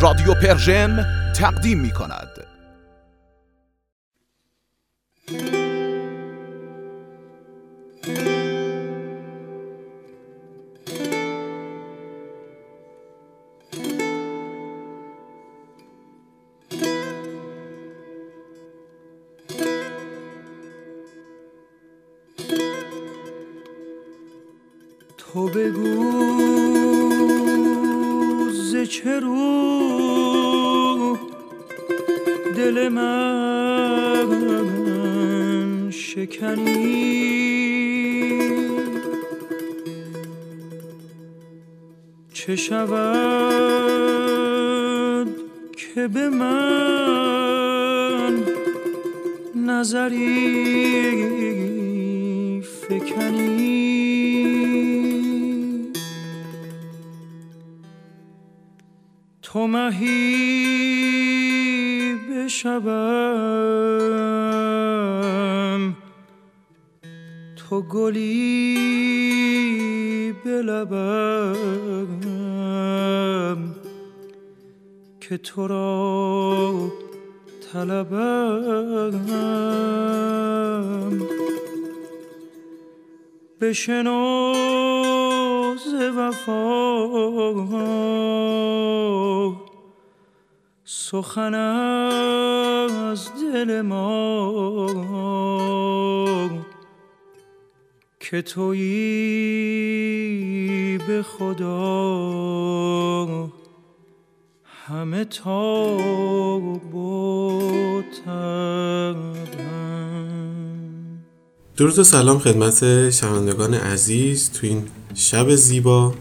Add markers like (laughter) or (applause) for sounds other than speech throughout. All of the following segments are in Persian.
رادیو پرژن تقدیم می کند بشنو ز وفا. سخن از دل ما که تویی به خدا. همه تا درود و سلام خدمت شنوندگان عزیز تو این شب زیبا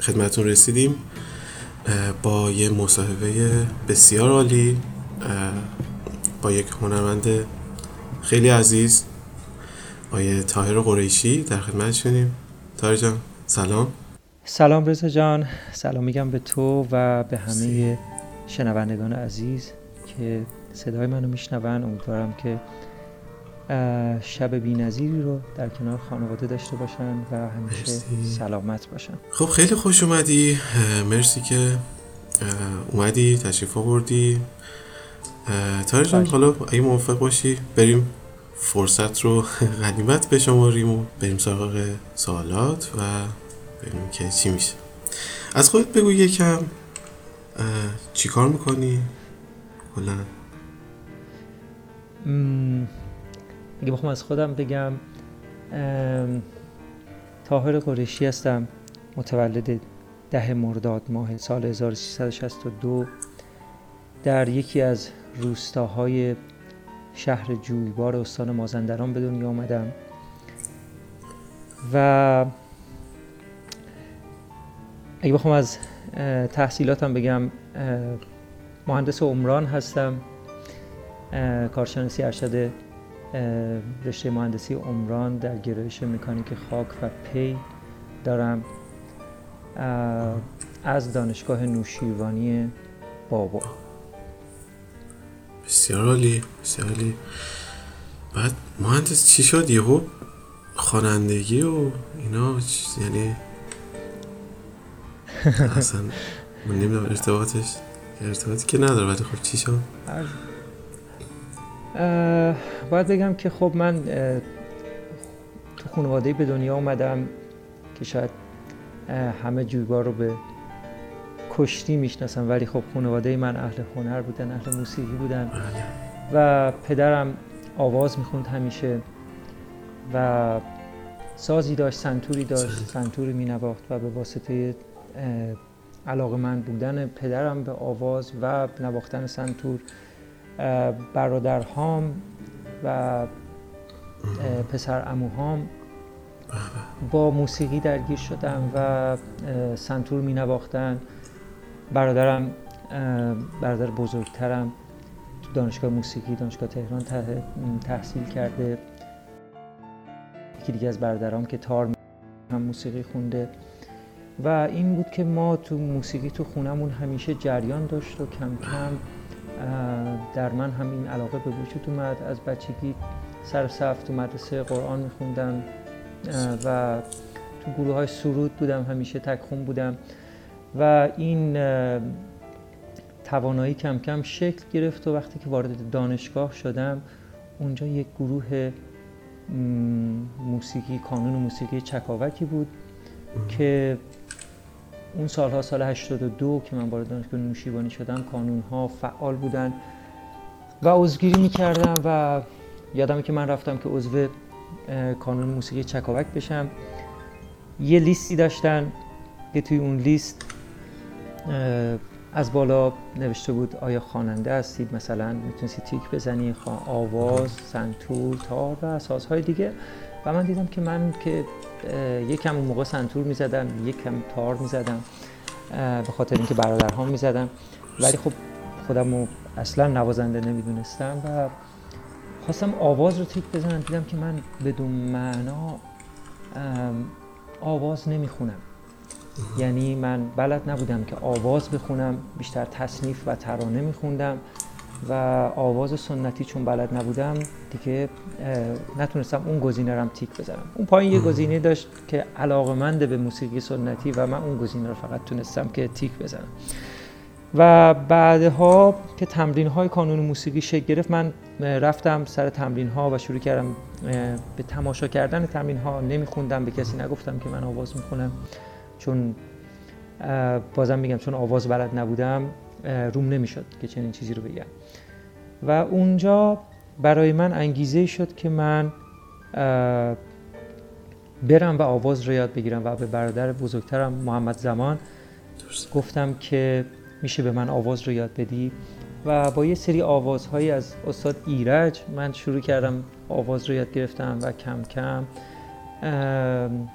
خدمتون رسیدیم با یه مصاحبه بسیار عالی با یک هنرمند خیلی عزیز آیه تاهر قریشی در خدمت شدیم. تاهر جان سلام. سلام رزا جان سلام میگم به تو و به همه شنوندگان عزیز که صدای منو میشنون. امیدوارم که شب نظیری رو در کنار خانواده داشته باشن و همیشه سلامت باشن. خب خیلی خوش اومدی. مرسی که اومدی تشریف آوردی. جان بله. حالا اگه موافق باشی بریم فرصت رو (laughs) غنیمت بشماریم و بریم سراغ سوالات و ببینیم که چی میشه. از خودت بگو یکم. چی کار می‌کنی؟ کلا. اگه بخوام از خودم بگم تاهر قریشی هستم متولد ده مرداد ماه سال 1362 در یکی از روستاهای شهر جویبار استان مازندران به دنیا آمدم و اگه بخوام از تحصیلاتم بگم مهندس عمران هستم کارشناسی ارشد رشته مهندسی عمران در گرایش مکانیک خاک و پی دارم. از دانشگاه نوشیروانی بابا. بسیار عالی بسیار عالی. بعد مهندس چی شد یهو؟ خوانندگی و اینا یعنی (laughs) اصلا من نمی‌دونم ارتباطش ارتباطی که نداره ولی خب چی شد؟ باید بگم که خب من تو خانواده به دنیا اومدم که شاید همه جویبار رو به کشتی می‌شناسم ولی خب خانواده من اهل هنر بودن اهل موسیقی بودن. و پدرم آواز می‌خوند همیشه و سازی داشت سنتوری داشت سنتوری مینواخت و به واسطه علاقه من بودن پدرم به آواز و نواختن سنتور برادرهام و پسر اموهام با موسیقی درگیر شدم و سنتور می نواختن. برادرم برادر بزرگترم تو دانشگاه موسیقی دانشگاه تهران تحصیل کرده. یکی دیگه از برادرام که تار هم موسیقی خونده. و این بود که ما تو موسیقی تو خونمون همیشه جریان داشت و کم کم در من هم این علاقه به وجود اومد. از بچگی سر صف تو مدرسه قرآن میخوندم و تو گروه های سرود بودم همیشه تکخون بودم. و این توانایی کم کم شکل گرفت و وقتی که وارد دانشگاه شدم اونجا یک گروه موسیقی کانون موسیقی چکاوکی بود که اون سالها سال 82 که من وارد دانشگاه نوشیبانی شدم کانون ها فعال بودن و عضوگیری می‌کردم و یادمه که من رفتم که عضو کانون موسیقی چکاوک بشم. یه لیستی داشتن که توی اون لیست از بالا نوشته بود آیا خواننده هستید مثلا می‌تونستید تیک بزنی آواز سنتور تار و سازهای دیگه. و من دیدم که من که یکم اون موقع سنتور می‌زدم یکم تار می‌زدم به خاطر اینکه برادرها می‌زدم. ولی خب خودم رو اصلا نوازنده نمی‌دونستم و خواستم آواز رو تیک بزنم. دیدم که من بدون معنا آواز نمی‌خونم. یعنی من بلد نبودم که آواز بخونم بیشتر تصنیف و ترانه میخوندم. و آواز سنتی چون بلد نبودم دیگه نتونستم اون گزینه رم تیک بزنم. اون پایین یه گزینه داشت که علاقمنده به موسیقی سنتی و من اون گزینه رو فقط تونستم که تیک بزنم. و بعدها که تمرین های کانون موسیقی شکل گرفت من رفتم سر تمرین ها و شروع کردم به تماشا کردن تمرین ها نمیخوندم به کسی نگفتم که من آواز می‌خونم چون بازم میگم چون آواز بلد نبودم روم نمی‌شد که چنین چیزی رو بگم. و اونجا برای من انگیزه شد که من برم و آواز رو یاد بگیرم و به برادر بزرگترم محمد زمان گفتم که میشه به من آواز رو یاد بدی و با یه سری آوازهایی از استاد ایرج من شروع کردم آواز رو یاد گرفتم و کم کم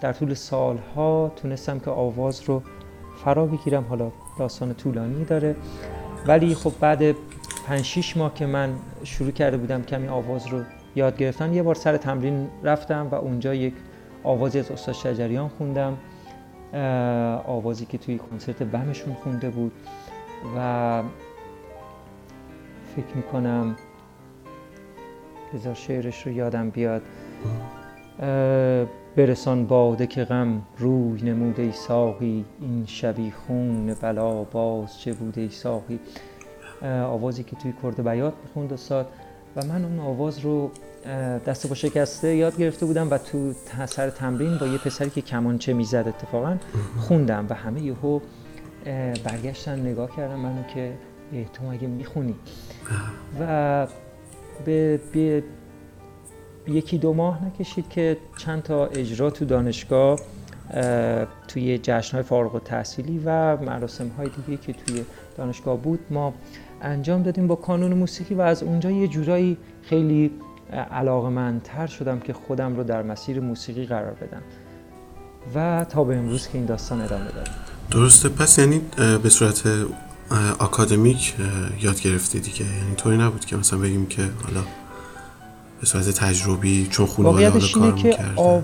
در طول سالها تونستم که آواز رو فرا بگیرم. حالا داستان طولانی داره. ولی خب بعد 5 6 ماه که من شروع کرده بودم کمی آواز رو یاد گرفتم یه بار سر تمرین رفتم و اونجا یک آوازی از استاد شجریان خوندم آوازی که توی کنسرت بمشون خونده بود و فکر می‌کنم بذار شعرش رو یادم بیاد. برسان باده که غم روی نموده ای ساقی این شبی خون بلا باز چه بوده ای ساقی. آوازی که توی کرد بیات می‌خوند استاد. و من اون آواز رو دست با شکسته یاد گرفته بودم و تو سر تمرین با یه پسری که کمانچه می‌زد اتفاقا خوندم و همه یهو برگشتن نگاه کردم منو که تو مگه می‌خونی؟ و به, به یکی دو ماه نکشید که چند تا اجرا تو دانشگاه توی جشنهای فارغ و تحصیلی و مراسم های دیگه که توی دانشگاه بود. ما انجام دادیم با کانون موسیقی و از اونجا یه جورایی خیلی علاقمندتر شدم که خودم رو در مسیر موسیقی قرار بدم. و تا به امروز که این داستان ادامه داره. درسته. پس یعنی به صورت اکادمیک یاد گرفتی دیگه. یعنی طوری نبود که مثلا بگیم که حالا به صورت تجربی چون خانواده حالا کار می‌کرده آو...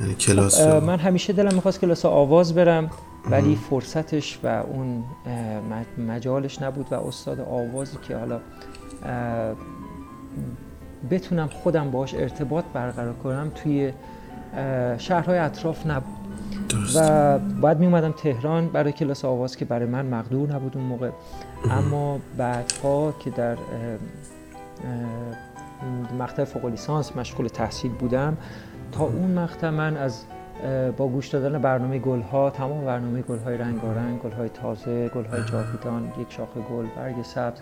یعنی کلاس من همیشه دلم می‌خواست کلاس آواز برم. ولی فرصتش و اون مجالش نبود و استاد آوازی که حالا بتونم خودم باش ارتباط برقرار کنم توی شهرهای اطراف نبود. درست. و بعد می اومدم تهران برای کلاس آواز که برای من مقدور نبود اون موقع. اما بعدها که در مقطع فوق لیسانس مشغول تحصیل بودم تا اون مقطع من از با گوش دادن برنامه گلها تمام برنامه گلهای رنگارنگ گلهای تازه گلهای جاویدان یک شاخه گل برگ سبز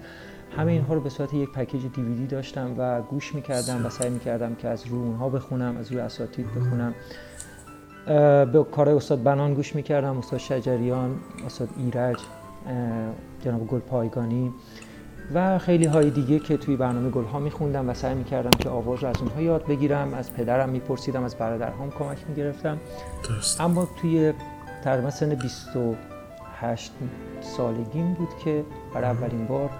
همه اینها رو به صورت یک پکیج دیویدی داشتم و گوش می‌کردم و سعی می‌کردم که از روی اونها بخونم از روی اساتید بخونم. به کارهای استاد بنان گوش می‌کردم استاد شجریان استاد ایرج جناب گل پایگانی. و خیلی های دیگه که توی برنامه گل ها میخوندم و سعی می‌کردم که آواز رو از اونها یاد بگیرم از پدرم میپرسیدم از برادرهام کمک می‌گرفتم. اما توی تقریبا سن 28 سالگیم بود که برای اولین بار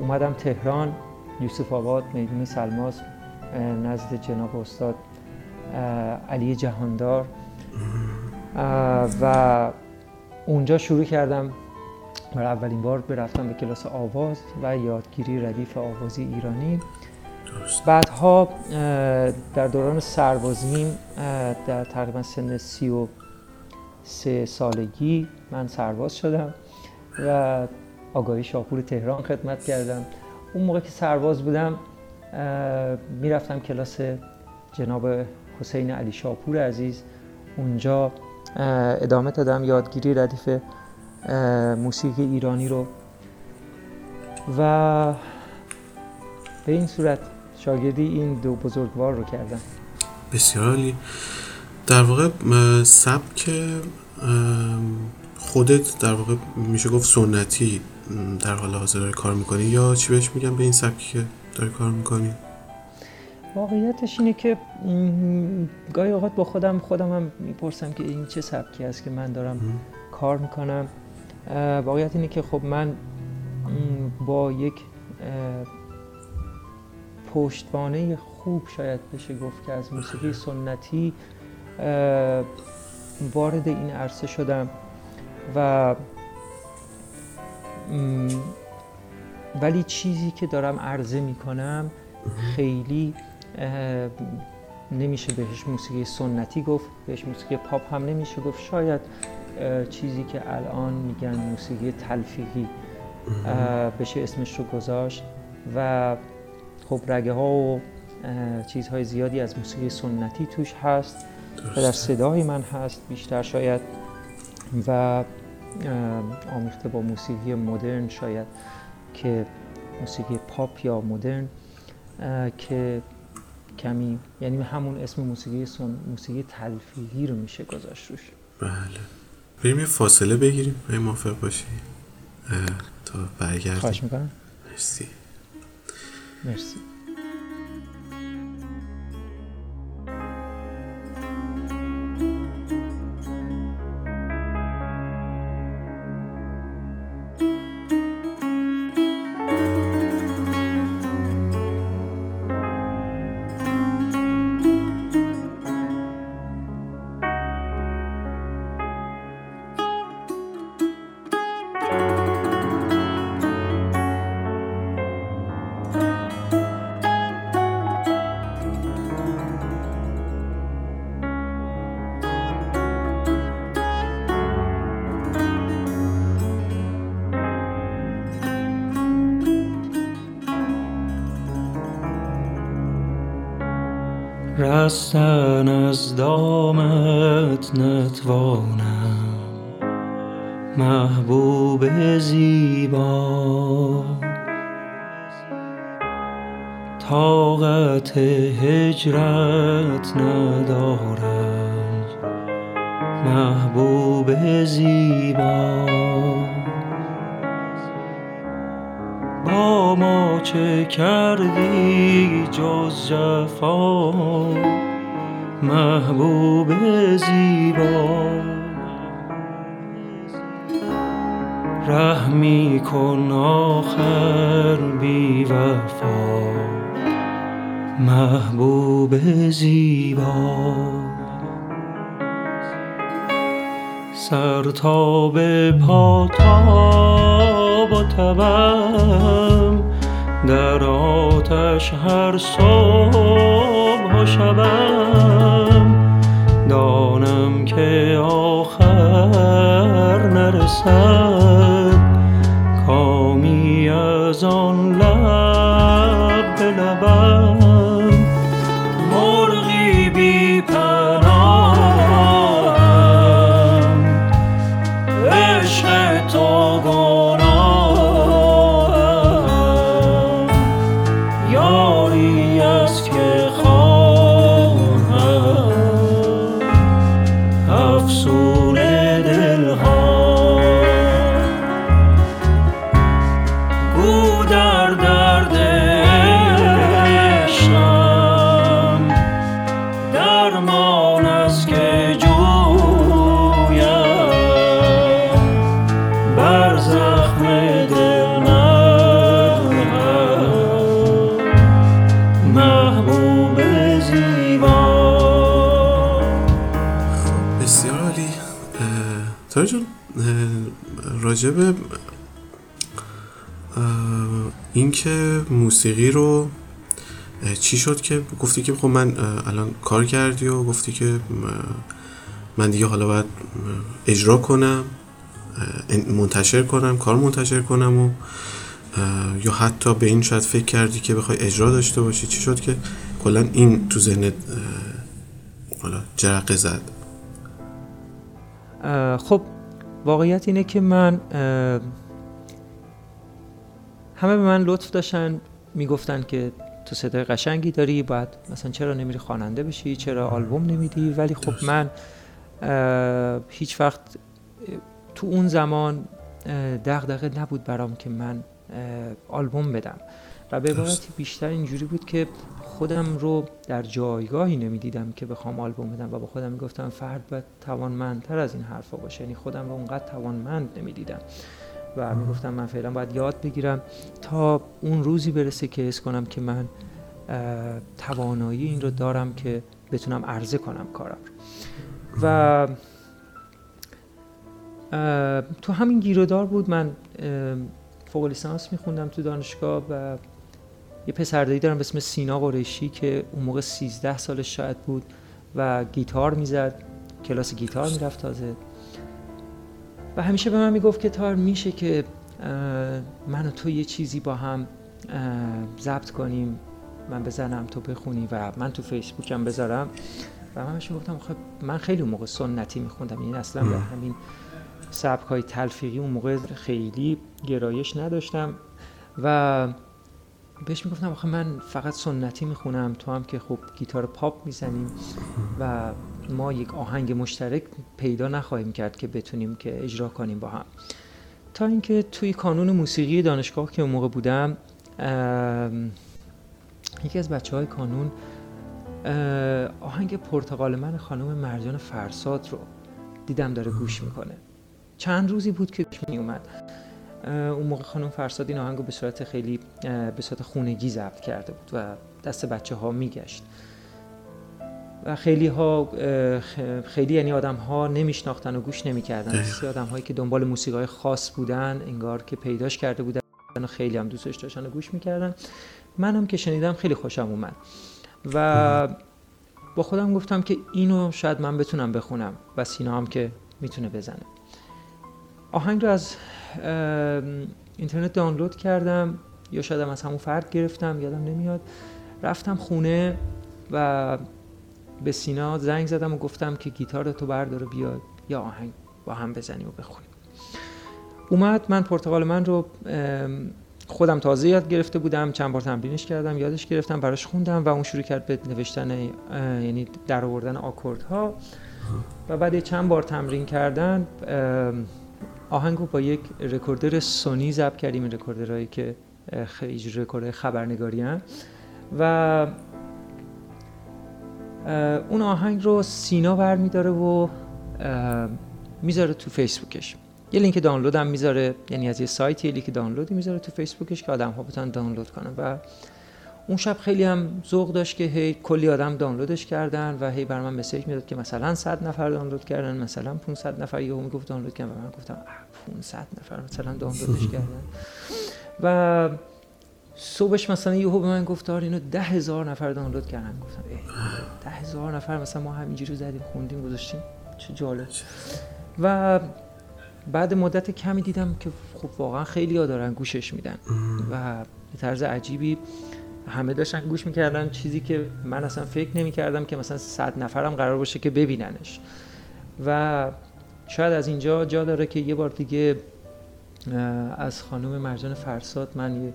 اومدم تهران. یوسف آباد میدون سلماس نزد جناب استاد علی جهاندار. و اونجا شروع کردم برای اولین بار برفتم به کلاس آواز و یادگیری ردیف آوازی ایرانی. بعدها در دوران سربازیم در تقریبا سن سی و سه سالگی من سرباز شدم و آگاهی شاپور تهران خدمت کردم. اون موقع که سرباز بودم می‌رفتم کلاس جناب حسین علی شاپور عزیز. اونجا ادامه دادم یادگیری ردیف موسیقی ایرانی رو. و به این صورت شاگردی این دو بزرگوار رو کردم. بسیار عالی. در واقع سبک خودت در واقع میشه گفت سنتی در حال حاضر داری کار می‌کنی یا چی بهش میگم به این سبکی که داری کار می‌کنی؟ واقعیتش اینه که گاهی اوقات با خودم خودم هم می‌پرسم که این چه سبکی است که من دارم کار می‌کنم. واقعیت اینه که خب من با یک پشتوانه خوب شاید بشه گفت که از موسیقی سنتی وارد این عرصه شدم و ولی چیزی که دارم عرضه می‌کنم خیلی نمیشه بهش موسیقی سنتی گفت بهش موسیقی پاپ هم نمیشه گفت. شاید چیزی که الان میگن موسیقی تلفیقی بشه اسمش رو گذاشت و خب رگه ها و چیزهای زیادی از موسیقی سنتی توش هست و در صدای من هست بیشتر شاید و آمیخته با موسیقی مدرن شاید که موسیقی پاپ یا مدرن که کمی یعنی همون اسم موسیقی سن موسیقی تلفیقی رو میشه گذاشت روش. بله. بریم یه فاصله بگیریم. اگه موافق باشی. تا برگردیم. خواهش می‌کنم. مرسی. مرسی. چه کردی جز جفا؟ محبوب زیبا. رحمی کن آخر بی وفا. محبوب زیبا. سر تا به پا تاب و تبم در آتش هر صبح و شبم دانم که آخر نرسد. کامی از آن لب به راجب اینکه موسیقی رو چی شد که گفتی که خب من الان کار کردی و گفتی که من دیگه حالا باید اجرا کنم منتشر کنم کار منتشر کنم و یا حتی به این شاید فکر کردی که بخوای اجرا داشته باشی. چی شد که کلا این تو ذهنت حالا جرقه زد؟ خب واقعیت اینه که من همه به من لطف داشتن می‌گفتن که تو صدای قشنگی داری باید مثلا چرا نمیری خواننده بشی؟ چرا آلبوم نمیدی؟ ولی خب. من هیچ وقت تو اون زمان دغدغه نبود برام که من آلبوم بدم. و به عبارتی. بیشتر اینجوری بود که خودم رو در جایگاهی نمی‌دیدم که بخوام آلبوم بدم و با خودم می‌گفتم فرد باید توانمندتر از این حرفا باشه یعنی خودم رو اونقدر توانمند نمی‌دیدم و می‌گفتم من فعلا باید یاد بگیرم تا اون روزی برسه که حس کنم که من توانایی این رو دارم که بتونم عرضه کنم کارم رو. و تو همین گیرودار بود من فوق لیسانس میخوندم تو دانشگاه و یه پسردایی دارم به اسم سینا قریشی که اون موقع 13 سالش شاید بود و گیتار می‌زد کلاس گیتار می‌رفت تازه. و همیشه به من می‌گفت که تار میشه که من و تو یه چیزی با هم ضبط کنیم. من بزنم تو بخونی و من تو فیسبوکم بذارم. و من همیشه گفتم خب من خیلی اون موقع سنتی میخوندم. یعنی اصلا به همین سبک های تلفیقی اون موقع خیلی گرایش نداشتم. و بهش می‌گفتم آخه من فقط سنتی می‌خونم تو هم که خب گیتار پاپ می‌زنیم و ما یک آهنگ مشترک پیدا نخواهیم کرد که بتونیم که اجرا کنیم با هم. تا اینکه توی کانون موسیقی دانشگاه که اون موقع بودم یکی از بچه های کانون آهنگ پرتغال من خانم مرجان فرساد رو دیدم داره گوش می‌کنه. چند روزی بود که می اومد اون موقع خانم فرساد این آهنگ رو به صورت خیلی به صورت خونگی ضبط کرده بود و دست بچه ها میگشت. و خیلی ها خیلی یعنی آدم ها نمیشناختن و گوش نمی‌کردن. آدم هایی که دنبال موسیقی های خاص بودن انگار که پیداش کرده بودن و خیلی هم دوستش داشتن و گوش می‌کردن. منم که شنیدم خیلی خوشم اومد. و با خودم گفتم که اینو شاید من بتونم بخونم و سینا هم که می‌تونه بزنه. آهنگ رو از اینترنت دانلود کردم یا شاید از همون فرد گرفتم یادم نمیاد. رفتم خونه و به سینا زنگ زدم و گفتم که گیتار تو بردار و بیا یا آهنگ با هم بزنیم و بخونیم. اومد من پرتغال من رو خودم تازه یاد گرفته بودم چند بار تمرینش کردم یادش گرفتم براش خوندم و اون شروع کرد به نوشتن یعنی در آوردن آکوردها. و بعد چند بار تمرین کردن آهنگ رو با یک recorder سونی ضبط کردیم این recorder هایی که اه، خیلی رکورد خبرنگاری هن. و اون آهنگ رو سینا برمیداره و می‌ذاره تو فیسبوکش یه لینک دانلود هم می‌ذاره یعنی از یه سایت یه لینک دانلودی می‌ذاره تو فیسبوکش که آدم ها بتونن دانلود کنن و اون شب خیلی هم ذوق داشت که هی کلی آدم دانلودش کردن و هی به من message می‌داد که مثلا 100 نفر دانلود کردن مثلا 500 نفر. یهو می‌گفت دانلود کردن. و من گفتم اه، 500 نفر مثلا دانلودش کردن. و صبحش مثلا یهو به من گفت آره اینو ده هزار نفر دانلود کردن. گفتم ای ده هزار نفر؟ مثلا ما همینجوری زدیم خوندیم گذاشتیم. چه جالب. و بعد مدت کمی دیدم که خب واقعا خیلی ها دارن گوشش میدن. و به طرز عجیبی همه داشتن گوش می‌کردن چیزی که من اصلا فکر نمی‌کردم که مثلا صد نفرم قرار باشه که ببیننش. و شاید از اینجا جا داره که یه بار دیگه از خانم مرجان فرساد من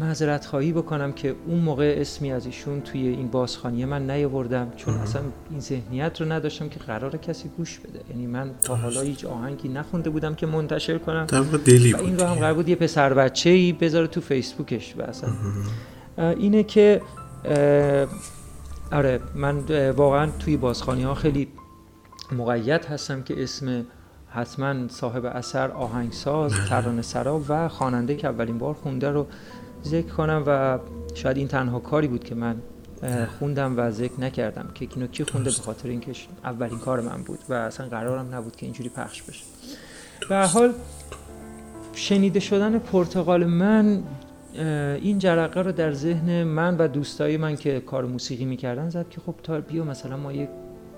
معذرت خواهی بکنم که اون موقع اسمی از ایشون توی این بازخانی من نیاوردم چون اصلا این ذهنیت رو نداشتم که قرار کسی گوش بده. یعنی من تا حالا هیچ آهنگی نخونده بودم که منتشر کنم. دلی و این بود. رو هم قرار بود یه پسر بچه ای بذاره تو فیسبوکش و اصلا. اینه که آره من واقعا توی بازخانی ها خیلی مقید هستم که اسم حتما صاحب اثر آهنگساز ترانه سرا و خواننده که اولین بار خونده رو ذکر کنم و شاید این تنها کاری بود که من خوندم و ذکر نکردم که اینو کی خونده به خاطر اینکه اولین کار من بود و اصلا قرارم نبود که اینجوری پخش بشه. به حال شنیده شدن پرتغال من این جرقه رو در ذهن من و دوستای من که کار موسیقی می‌کردن زد که خب تا بیا مثلا ما یک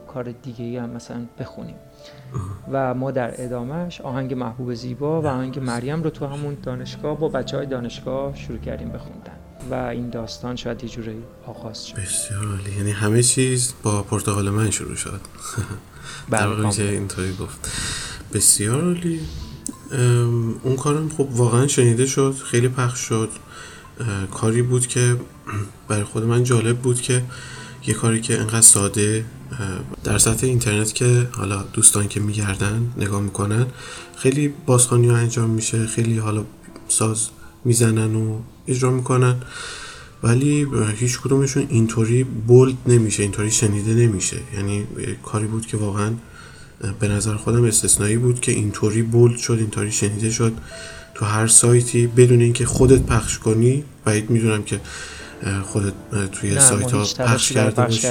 کار دیگه هم مثلا بخونیم. و ما در ادامهش آهنگ محبوب زیبا و آهنگ مریم رو تو همون دانشگاه با بچه های دانشگاه شروع کردیم بخوندن و این داستان شاید یه جوری آغاز شد. بسیار عالی. یعنی همه چیز با پرتغال من شروع شد. بله، (laughs) در واقع کاملا. اینطوری گفت. بسیار عالی. اون کارم خب واقعا شنیده شد خیلی پخش شد. کاری بود که برای خود من جالب بود که یه کاری که انقدر ساده در سطح اینترنت که حالا دوستان که میگردن نگاه می‌کنن خیلی بازخوانی ها انجام میشه خیلی حالا ساز می‌زنن و اجرا می‌کنن. ولی هیچ کدومشون اینطوری بولد نمیشه اینطوری شنیده نمیشه. یعنی کاری بود که واقعا به نظر خودم استثنایی بود که اینطوری بولد شد اینطوری شنیده شد. تو هر سایتی بدون اینکه خودت پخش کنی بعید می‌دونم که خودت توی سایت ها پخش کرده باشی.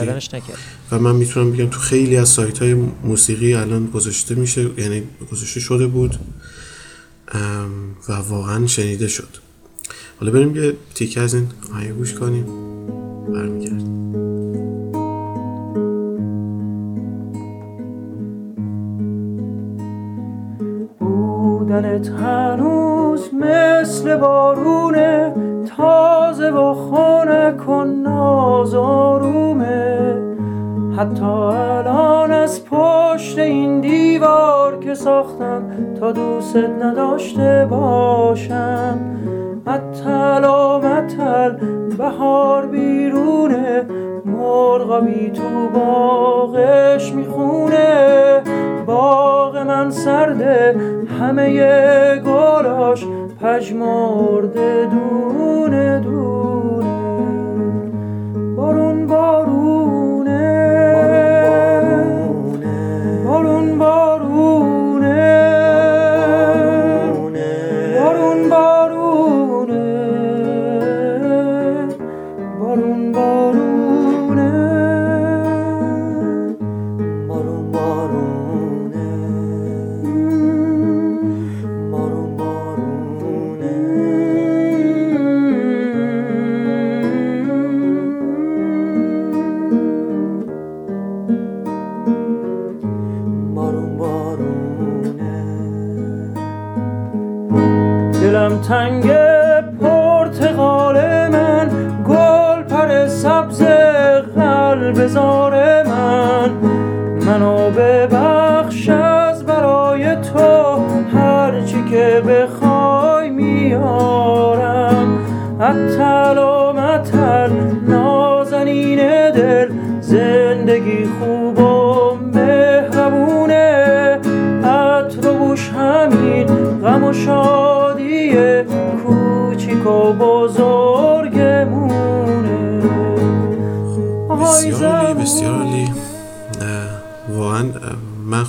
و من می‌تونم بگم تو خیلی از سایت های موسیقی الان گذاشته میشه یعنی گذاشته شده بود و واقعا شنیده شد. حالا بریم یه تیکه از این آهنگ گوش کنیم. برمیگردیم. بودنت هنوز مثل بارونه تازه و خنک و نازارومه حتی الان از پشت این دیوار که ساختم تا دوست نداشته باشم. متل و متل بهار بیرونه مرغابی تو باغش می‌خونه. باغ من سرده همه گلاش پژمرده دونه دونه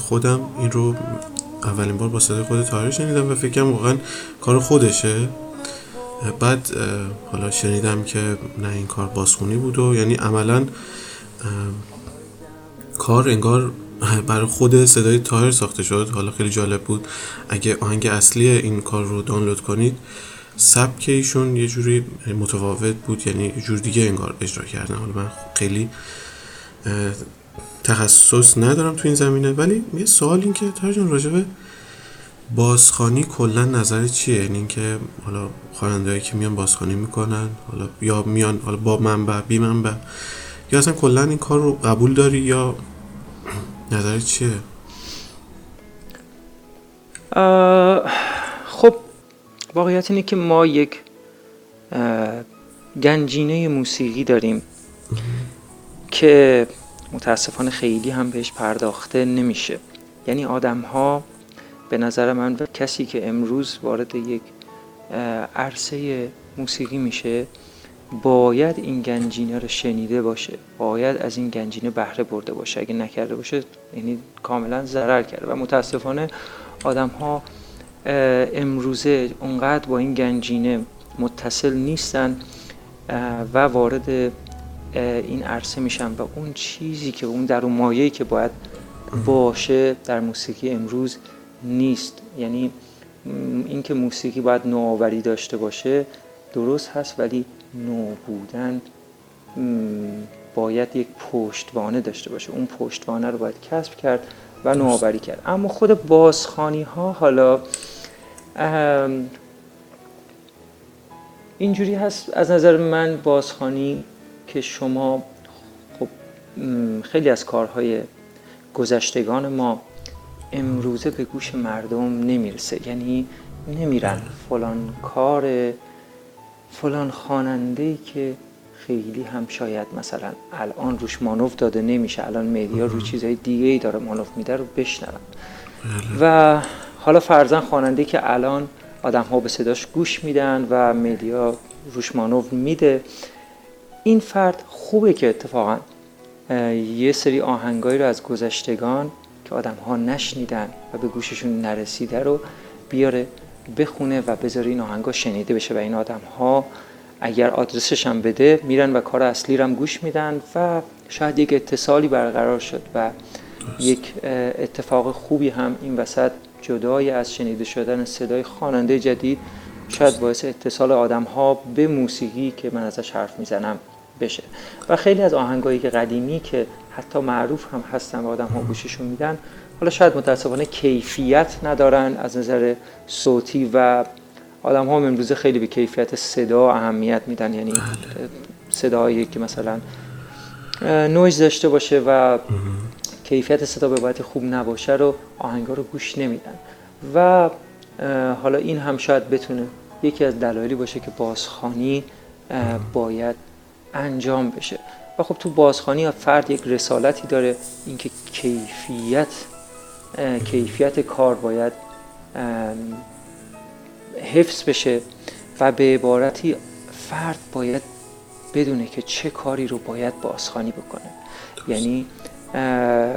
خودم این رو اولین بار با صدای خود تاهر شنیدم و فکرم واقعا کار خودشه. بعد حالا شنیدم که نه این کار بازخونی بود و یعنی عملا کار انگار (laughs) برای خود صدای تاهر ساخته شد. حالا خیلی جالب بود. اگه آهنگ اصلی این کار رو دانلود کنید سبک ایشون یه جوری متفاوت بود یعنی یه جور دیگه انگار اجرا کردن. حالا من خیلی تخصص ندارم تو این زمینه ولی یه سوال این که تاهر جان راجبه بازخانی کلا نظر چیه؟ یعنی اینکه حالا خوانندهایی که میان بازخانی می‌کنن حالا یا میان حالا با منبع بی منبع یا اصلا کلا این کار رو قبول داری یا نظر چیه؟ خب واقعیت اینه که ما یک گنجینه موسیقی داریم که متاسفانه خیلی هم بهش پرداخته نمیشه. یعنی آدم ها به نظر من و کسی که امروز وارد یک عرصه موسیقی میشه باید این گنجینه رو شنیده باشه. باید از این گنجینه بهره برده باشه. اگه نکرده باشه یعنی کاملا ضرر کرده. و متاسفانه آدم ها امروزه اونقدر با این گنجینه متصل نیستن و وارد این عرصه میشن و اون چیزی که اون در اون مایه‌ای که باید باشه در موسیقی امروز نیست. یعنی اینکه موسیقی باید نوآوری داشته باشه درست هست ولی نو بودن باید یک پشتوانه داشته باشه. اون پشتوانه رو باید کسب کرد و نوآوری کرد. اما خود بازخانی ها حالا اینجوری هست. از نظر من بازخانی که شما خب خیلی از کارهای گذشتگان ما امروزه به گوش مردم نمی‌رسه. یعنی نمیرن. فلان کار فلان خواننده که خیلی هم شاید مثلا الان روش مانوف داده نمیشه الان مدیا رو چیزهای دیگه ای داره مانوف میده رو بشنون. بله. و حالا فرزن خواننده که الان آدم ها به صداش گوش میدن و مدیا روش مانوف میده. این فرد خوبه که اتفاقا یه سری آهنگایی رو از گذشتگان که آدم ها نشنیدن و به گوششون نرسیده رو بیاره بخونه و بذاره این آهنگا شنیده بشه و این آدم ها اگر آدرسش هم بده میرن و کار اصلی رو هم گوش میدن و شاید یک اتصالی برقرار شد و یک اتفاق خوبی هم این وسط جدای از شنیده شدن صدای خواننده جدید شاید باعث اتصال آدم ها به موسیقی که من ازش حرف می‌زنم بشه و خیلی از آهنگایی که قدیمی که حتی معروف هم هستن و آدم ها گوششون میدن حالا شاید متاسفانه کیفیت ندارن از نظر صوتی و آدم ها امروزه خیلی به کیفیت صدا اهمیت میدن یعنی. صدایی که مثلا نویز داشته باشه و کیفیت صدا به باید خوب نباشه رو آهنگا رو گوش نمیدن و حالا این هم شاید بتونه یکی از دلایلی باشه که بازخانی باید انجام بشه. و خب تو بازخانی فرد یک رسالتی داره اینکه کیفیت کیفیت کار باید حفظ بشه و به عبارتی فرد باید بدونه که چه کاری رو باید بازخانی بکنه. یعنی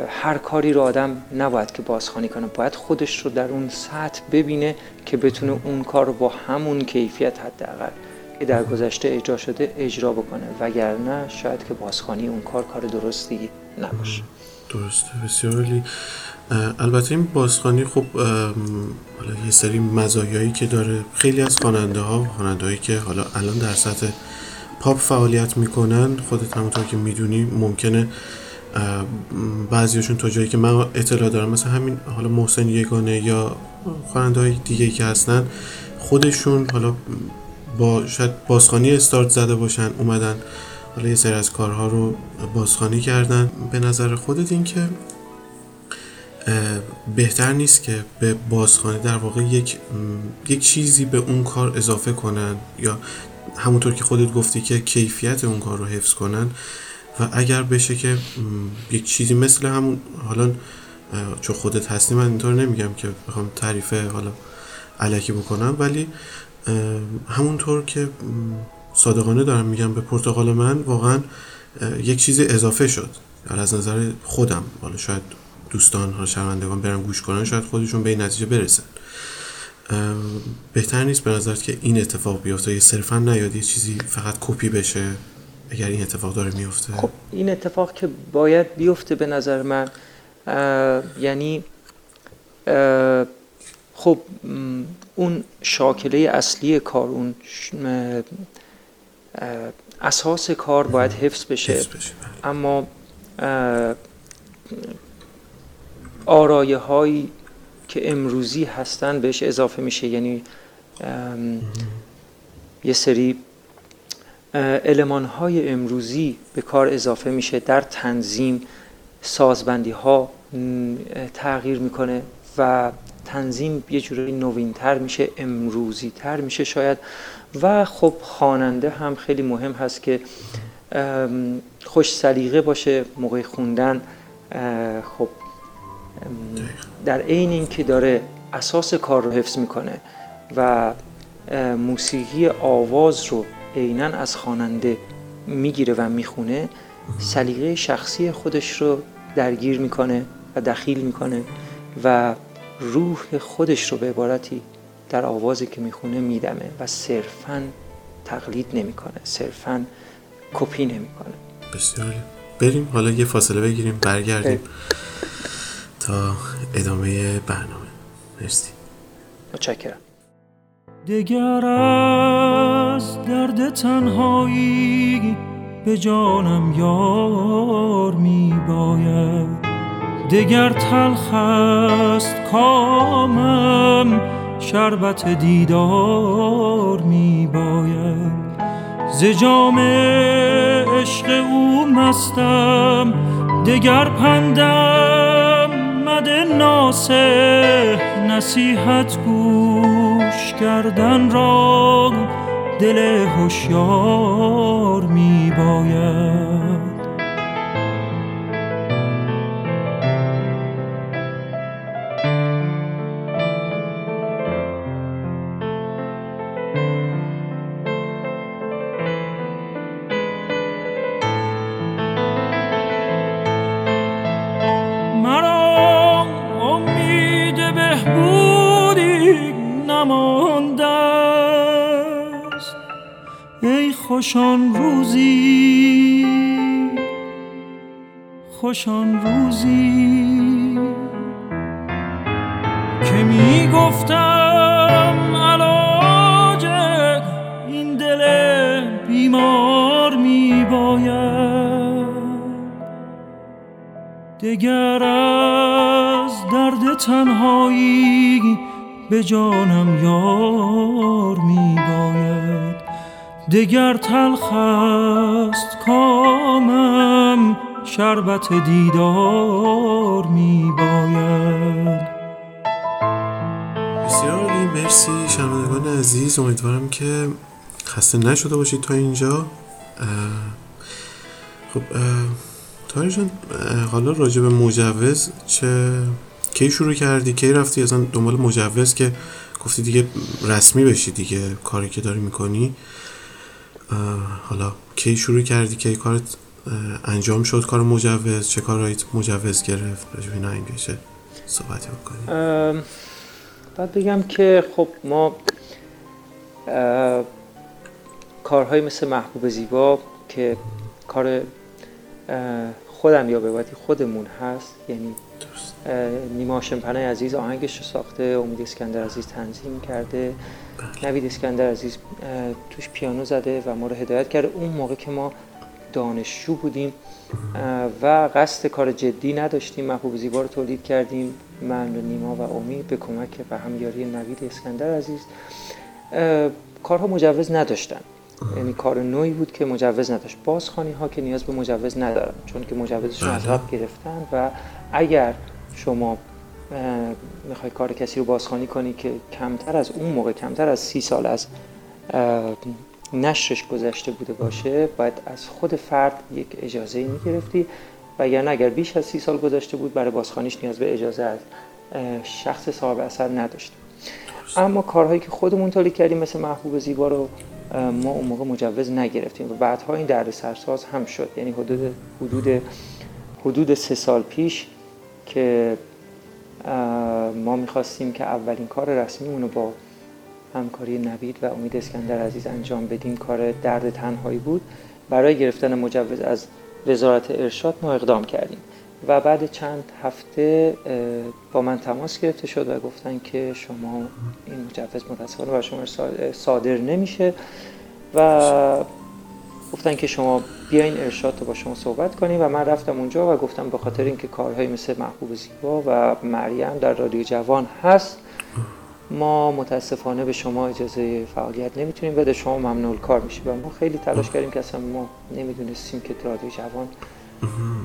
هر کاری رو آدم نباید که بازخانی کنه باید خودش رو در اون سطح ببینه که بتونه اون کار رو با همون کیفیت حداقل که در گذشته اجرا شده اجرا بکنه. وگرنه شاید که بازخانی اون کار کار درستی نباشه. درسته بسیار البته این بازخانی خب حالا یه سری مزایایی که داره. خیلی از خواننده ها خواننده هایی که حالا الان در سطح پاپ فعالیت می‌کنن خودت همونطور که می‌دونی ممکنه بعضیشون تا جایی که من اطلاع دارم مثلا همین حالا محسن یگانه یا خواننده های دیگه که هستن خودشون حالا با شاید بازخانی استارت زده باشن اومدن حالا یه سری از کارها رو بازخانی کردن. به نظر خودت این که بهتر نیست که به بازخانه در واقع یک یک چیزی به اون کار اضافه کنن یا همونطور که خودت گفتی که کیفیت اون کار رو حفظ کنن. و اگر بشه که یک چیزی مثل همون حالا چون خودت هستی من اینطور نمیگم که بخوام تعریف حالا علکی بکنم ولی همونطور که صادقانه دارم میگم به پرتغال من واقعا یک چیز اضافه شد. از نظر خودم حالا شاید دوستان ها شنوندگان برن گوش کنن شاید خودشون به این نتیجه برسن. بهتر نیست به نظرت که این اتفاق بیفته؟ یه صرفا نیاد یه چیزی فقط کپی بشه اگر این اتفاق داره میفته؟ خب این اتفاق که باید بیفته به نظر من یعنی خب اون شاکله اصلی کار اون اساس کار باید حفظ بشه, حفظ بشه. بله. اما آرایه هایی که امروزی هستن بهش اضافه میشه یعنی یه سری علمان های امروزی به کار اضافه میشه در تنظیم سازبندی ها تغییر می‌کنه و تنظیم یه جوری نوینتر میشه امروزی تر میشه شاید. و خب خواننده هم خیلی مهم هست که خوش سلیقه باشه موقع خوندن. خب در عین اینکه داره اساس کار رو حفظ می‌کنه و موسیقی آواز رو عینا از خواننده می‌گیره و می‌خونه سلیقه شخصی خودش رو درگیر می‌کنه و دخیل می‌کنه و روح خودش رو به عبارتی در آوازی که می‌خونه میدمه و صرفا تقلید نمی‌کنه صرفا کپی نمی‌کنه. بسیار بریم حالا یه فاصله بگیریم برگردیم تا ادامه برنامه. مرسی. متشکرم. دگر از درد تنهایی به جانم یار می باید دگر تلخ است کامم شربت دیدار می باید ز جام عشق او مستم دگر پندم. مده ناسه نصیحت گوش کردن را دل هوشیار می باید خوشان روزی. خوشان روزی. که می گفتم علاج این دل بیمار می باید دگر از درد تنهایی به جانم یار می باید دگر تلخ است کامم شربت دیدار می باید بسیار عالی مرسی شنوندگان عزیز امیدوارم که خسته نشده باشید تا اینجا. خب تاری جان حالا راجع به مجوز چه کی شروع کردی؟ کی رفتی؟ اصلا دنبال مجوز که گفتی دیگه رسمی بشی دیگه کاری که داری می‌کنی. حالا کی شروع کردی؟ کی کارت انجام شد کار مجوز؟ چه کارهایی مجوز گرفت؟ راجع اینا این چه صحبتی بکنیم بعد بگم که خب ما کارهای مثل محبوب زیبا که کار خودم یا به خودمون هست یعنی نیما شمپنای عزیز آهنگش رو ساخته امید اسکندر عزیز تنظیم کرده. نوید اسکندر عزیز توش پیانو زده و ما رو هدایت کرده. اون موقع که ما دانشجو بودیم و قصد کار جدی نداشتیم محبوب زیبا رو تولید کردیم. من و نیما و امید به کمک و همیاری نوید اسکندر عزیز. کارها مجوز نداشتن. یعنی کار نوعی بود که مجوز نداشت. بازخانی ها که نیاز به مجوز ندارن چون که مجوزشون از قبل گرفتن. و اگر شما می‌خوای کار کسی رو بازخانی کنی که کمتر از اون موقع کمتر از سی سال از نشرش گذشته بوده باشه باید از خود فرد یک اجازه می‌گرفتی. و یا اگر بیش از سی سال گذشته بود برای بازخانیش نیاز به اجازه از شخص صاحب اثر نداشت. اما کارهایی که خودمون تولید کردیم مثل محبوب زیبا رو ما اون موقع مجوز نگرفتیم و بعدها این درد سرساز هم شد. یعنی حدود حدود حدود سه سال پیش که ما می‌خواستیم که اولین کار رسمیمون رو با همکاری نوید و امید اسکندر عزیز انجام بدیم. کار درد تنهایی بود. برای گرفتن مجوز از وزارت ارشاد ما اقدام کردیم. و بعد چند هفته با من تماس گرفته شد و گفتن که شما این مجوز متاسفانه بر شما صادر نمیشه. و گفتن که شما بیاین ارشاد با شما صحبت کنیم و من رفتم اونجا و گفتم به خاطر اینکه کارهایی مثل محبوب زیبا و مریم در رادیو جوان هست ما متاسفانه به شما اجازه فعالیت نمی‌تونیم بده. شما ممنوع کار میشه و ما خیلی تلاش کردیم که اصلا ما نمی‌دونستیم که رادیو جوان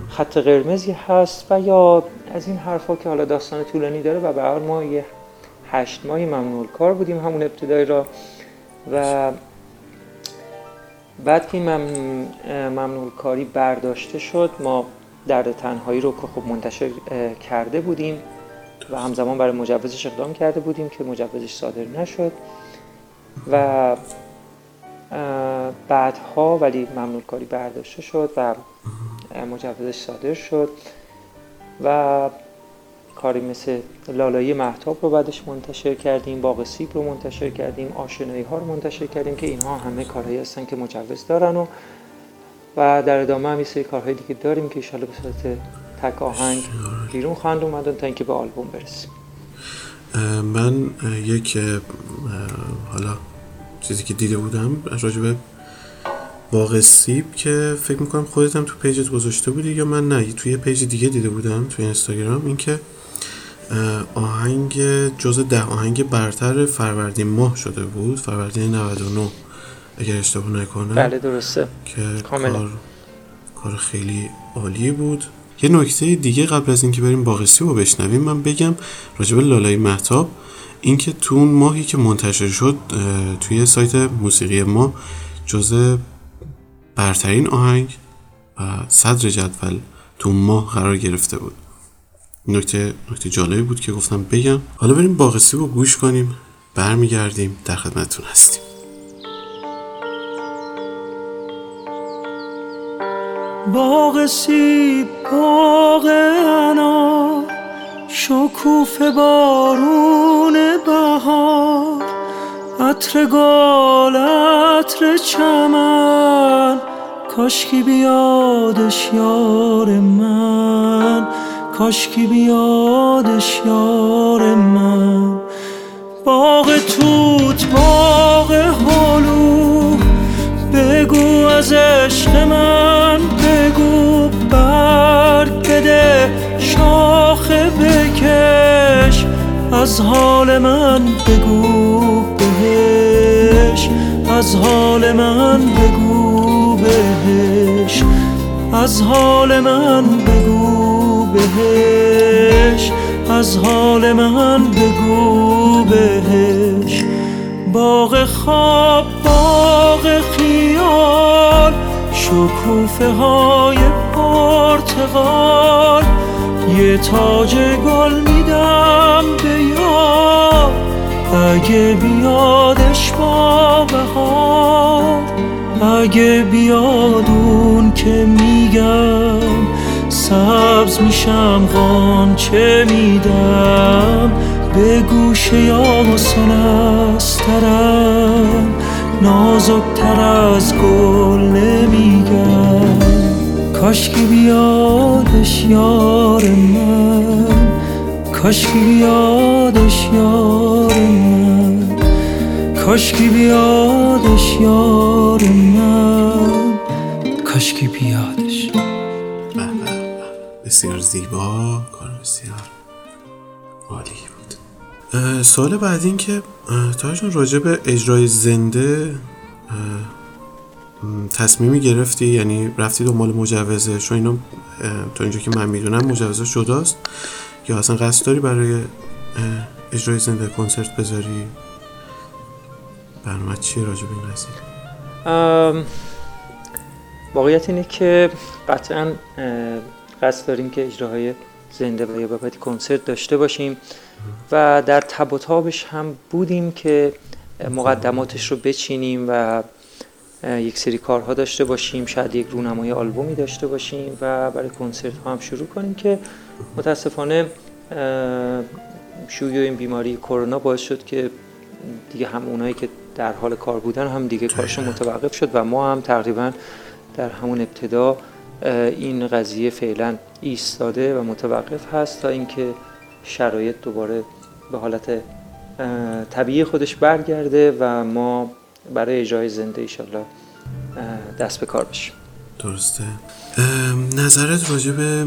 خط قرمزی هست و یا از این حرفا که حالا داستان طولانی داره و به ما یه هشت ماهی ممنوع کار بودیم همون ابتدای را و بعد که این کاری برداشته شد ما درد تنهایی رو که خب منتشر کرده بودیم و همزمان برای مجوزش اقدام کرده بودیم که مجوزش صادر نشد و بعدها ولی ممنوع کاری برداشته شد و مجوزش صادر شد و کاری مثل لالایی مهتاب رو بعدش منتشر کردیم باغ سیب رو منتشر کردیم آشنایی ها رو منتشر کردیم که اینها همه کارهایی هستن که مجوز دارن و و در ادامه هم سری کارهای دیگه داریم که ایشالا به صورت تک آهنگ بیرون خواهند اومدن تا اینکه به آلبوم برسیم. من یک حالا چیزی که دیده بودم راجع به باغ سیب که فکر می‌کنم خودت هم تو page ت گذاشته بودی یا من نه؟ توی یه page دیگه دیده بودم توی اینستاگرام اینکه آهنگ جز ده آهنگ برتر فروردین ماه شده بود فروردین 99 اگر اشتباه نکنم. بله درسته. که کار کار خیلی عالی بود. یه نکته دیگه قبل از اینکه بریم باقسی رو بشنویم من بگم راجب لالای محتاب اینکه تو اون ماهی که منتشر شد توی سایت موسیقی ما جزء برترین آهنگ و صدر جدول تو ماه قرار گرفته بود. نکته نکته جالبی بود که گفتم بگم. حالا بریم باقسی رو گوش کنیم. برمیگردیم در خدمتتون هستیم. باغ سیب باغ انار شکوف بارون بهار عطر گل عطر چمن کاشکی بیادش یار من. کاشکی بیادش یار من. باغ توت باغ هلو. بگو از عشق من بگو برگ بده شاخ بکش. از حال من بگو بهش. از حال من بگو بهش. از حال من بهش از حال من بگو بهش. باغ خواب باغ خیال شکوفه های پرتغال یه تاج گل میدم به یاد اگه بیادش با بهار. اگه بیادون که میگم سبز میشم چه میدم؟ به گوش یاسون استرم نازکتر از گل نمیگم. کاشکی بیادش یار من. کاشکی بیادش یار من. کاشکی بیادش یار من. کاشکی بیادش. بسیار زیبا. کار بسیار عالی بود. سوال بعد این که تاجان راجع به اجرای زنده تصمیمی گرفتی؟ یعنی رفتی دنبال مجوزه چون اینو تا اینجا که من می‌دونم مجوزه شداست یا اصلا قصد داری برای اجرای زنده کنسرت بذاری؟ برنامه چیه راجع به این قضیه واقعیت اینه که قطعا قصد داریم که اجراهای زنده و یا بابتی کنسرت داشته باشیم و در تب و تابش هم بودیم که مقدماتش رو بچینیم و یک سری کارها داشته باشیم شاید یک رونمای آلبومی داشته باشیم و برای کنسرت ها هم شروع کنیم که متاسفانه شیوع این بیماری کرونا باعث شد که دیگه هم اونایی که در حال کار بودن هم دیگه کارشون متوقف شد و ما هم تقریبا در همون ابتدا این قضیه فعلا ایستاده و متوقف هست تا اینکه شرایط دوباره به حالت طبیعی خودش برگرده و ما برای اجرای زنده ایشالله دست به کار بشیم. درسته. نظرت راجع به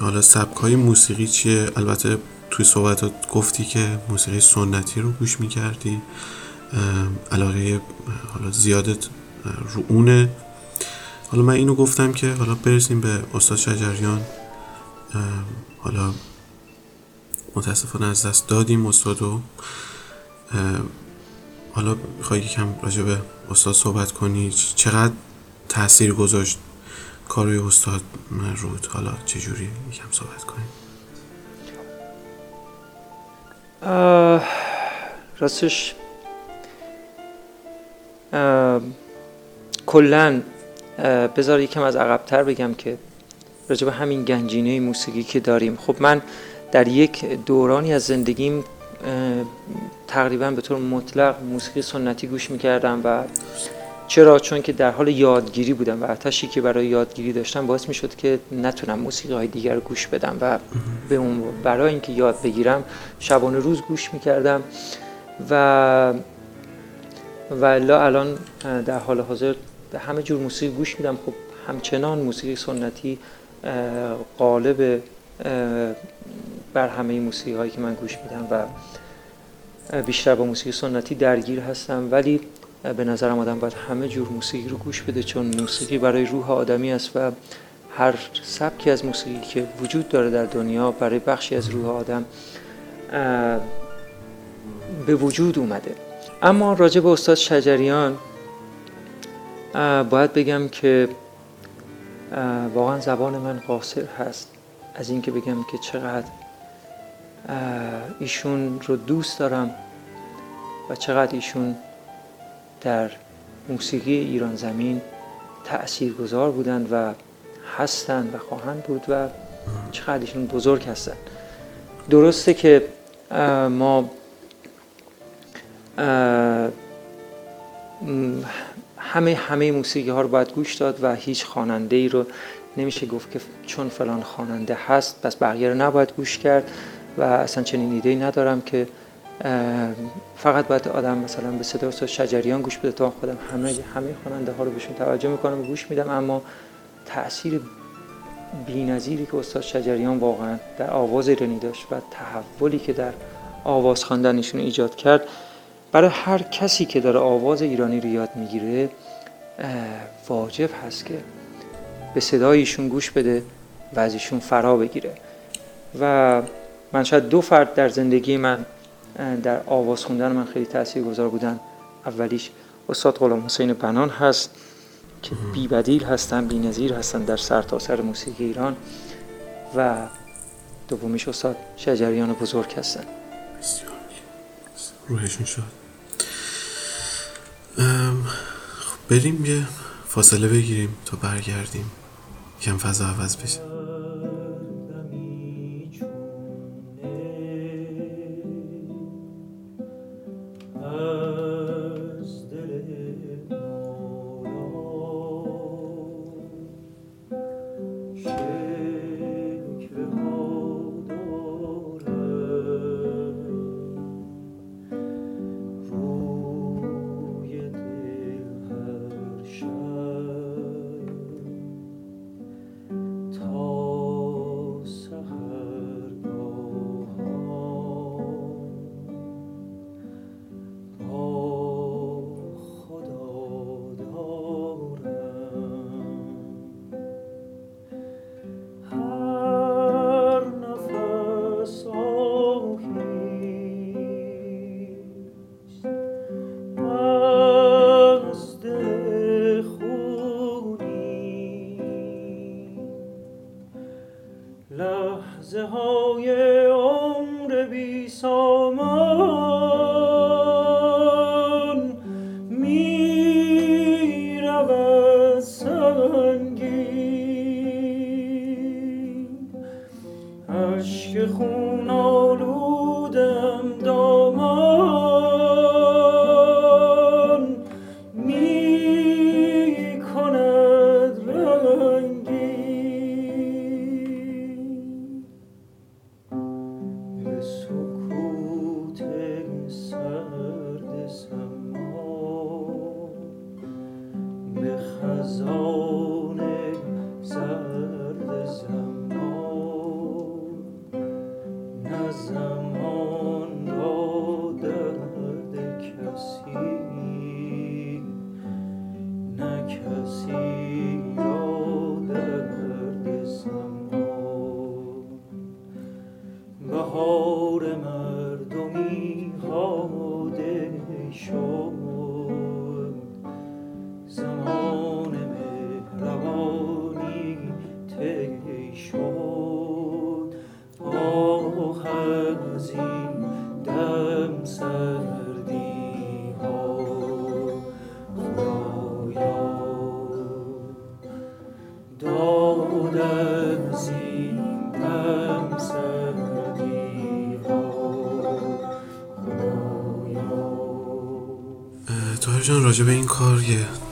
حالا سبک های موسیقی چیه؟ البته توی صحبتات گفتی که موسیقی سنتی رو گوش می‌کردی. علاقه حالا زیادت رو اونه. حالا من اینو گفتم که حالا برسیم به استاد شجریان. حالا متاسفانه از دست دادیم استادو. حالا می‌خوای یکم راجع به استاد صحبت کنی؟ چقدر تاثیر گذاشت کاروی استاد رود حالا چجوری یکم صحبت کنی راستش کلا بذار یکم از عقبتر بگم که راجع به همین گنجینه موسیقی که داریم. خب من در یک دورانی از زندگیم تقریبا به طور مطلق موسیقی سنتی گوش می‌کردم و چرا؟ چون که در حال یادگیری بودم و آتشی که برای یادگیری داشتم باعث می‌شد که نتونم موسیقی های دیگر رو گوش بدم و به اون برای اینکه یاد بگیرم شبانه روز گوش می‌کردم و و الان در حال حاضر به همه جور موسیقی گوش میدم. خب همچنان موسیقی سنتی قالب بر همه موسیقی هایی که من گوش میدم و بیشتر با موسیقی سنتی درگیر هستم. ولی به نظرم آدم باید همه جور موسیقی رو گوش بده چون موسیقی برای روح آدمی است و هر سبکی از موسیقی که وجود داره در دنیا برای بخشی از روح آدم به وجود اومده. اما راجع به استاد شجریان باید بگم که واقعا زبان من قاصر هست. از اینکه بگم که چقدر ایشون رو دوست دارم و چقدر ایشون در موسیقی ایران زمین تأثیر گذار بودند و هستند و خواهند بود و چقدر ایشون بزرگ هستند درسته که ما همه همه موسیقی ها رو باید گوش داد و هیچ خواننده ای رو نمیشه گفت که چون فلان خواننده هست پس بقیه رو نباید گوش کرد و اصلا چنین ایده ای ندارم که فقط باید آدم مثلا به صدا استاد شجریان گوش بده تا خودم همه همه خواننده ها رو بهشون توجه می‌کنم و گوش میدم. اما تاثیر بی‌نظیری که استاد شجریان واقعا در آواز ایرانی داشت و تحولی که در آواز خواندنشون ایجاد کرد برای هر کسی که داره آواز ایرانی رو یاد می‌گیره واجب هست که به صدایشون گوش بده و از ایشون فرا بگیره. و من شاید دو فرد در زندگی من در آواز خوندن من خیلی تأثیر گذار بودن. اولیش استاد غلام حسین بنان هست که بیبدیل هستن بی نظیر هستن در سرتاسر سر موسیقی ایران. و دومیش استاد شجریان بزرگ هستن. روحشون شد خب بریم یه فاصله بگیریم تا برگردیم. کم فضا عوض بشه.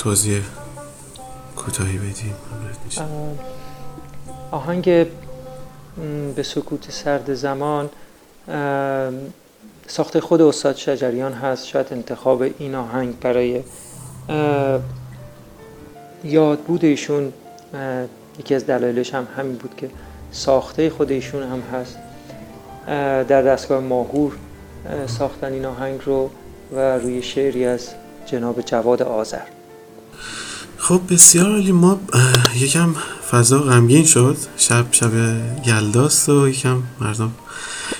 توضیح کوتاهی بدیم. آهنگ به سکوت سرد زمان ساخته خود استاد شجریان هست شاید انتخاب این آهنگ برای یاد بود ایشون یکی از دلایلش هم همین بود که ساخته خود ایشون هم هست. در دستگاه ماهور ساختن این آهنگ رو و روی شعری از جناب جواد آذر. خب بسیار عالی. ما یکم فضا غمگین شد. شب شب یلداست و یکم مردم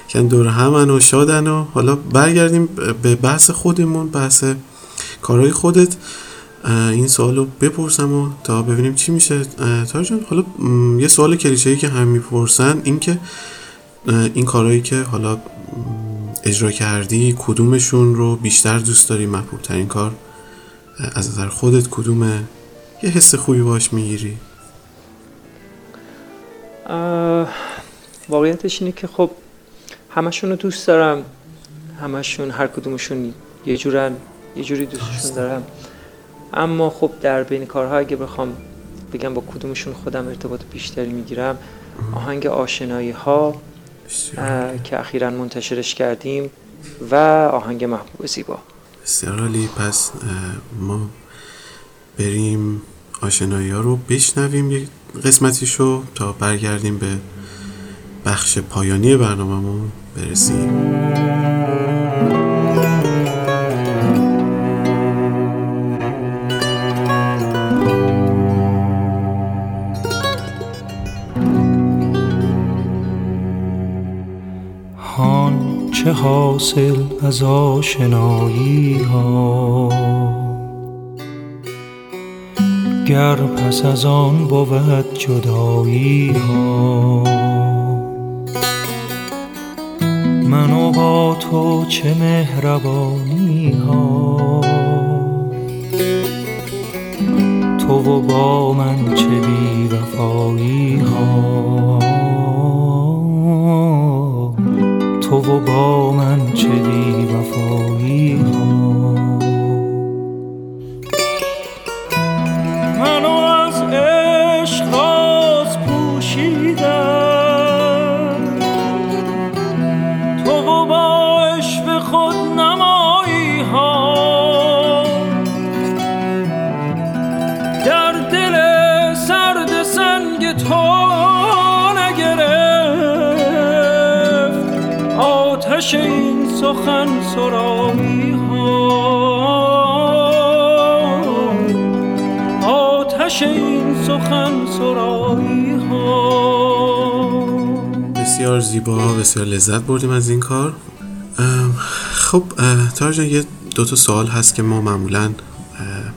یکم دور همن و شادن و حالا برگردیم به بحث خودمون بحث کارهای خودت. این سوال رو بپرسم و تا ببینیم چی میشه. جان حالا یه سوال کلیشه که هم می‌پرسن این که این کارهایی که حالا اجرا کردی کدومشون رو بیشتر دوست داری؟ محبوب ترین کار از نظر خودت کدومه؟ یه حس خوبی باش می‌گیری. واقعیتش اینه که خب همشون رو دوست دارم. همشون هر کدومشون یه جورن یه جوری دوستشون دارم. اما خب در بین کارها اگه بخوام بگم با کدومشون خودم ارتباط بیشتری می‌گیرم آهنگ آشنایی ها که اخیرا منتشرش کردیم و آهنگ محبوب زیبا. بسیار پس ما بریم آشنایی ها رو بشنویم. یک قسمتیشو تا برگردیم به بخش پایانی برنامهمون برسیم. چه حاصل از آشنایی ها؟ گر پس از آن بود جدایی ها. من و با تو چه مهربانی ها. تو و با من چه بی وفایی ها. تو و با من چه بی وفایی ها. بسیار زیبا بسیار لذت بردیم از این کار. خب تارجان یه دو تا سوال هست که ما معمولا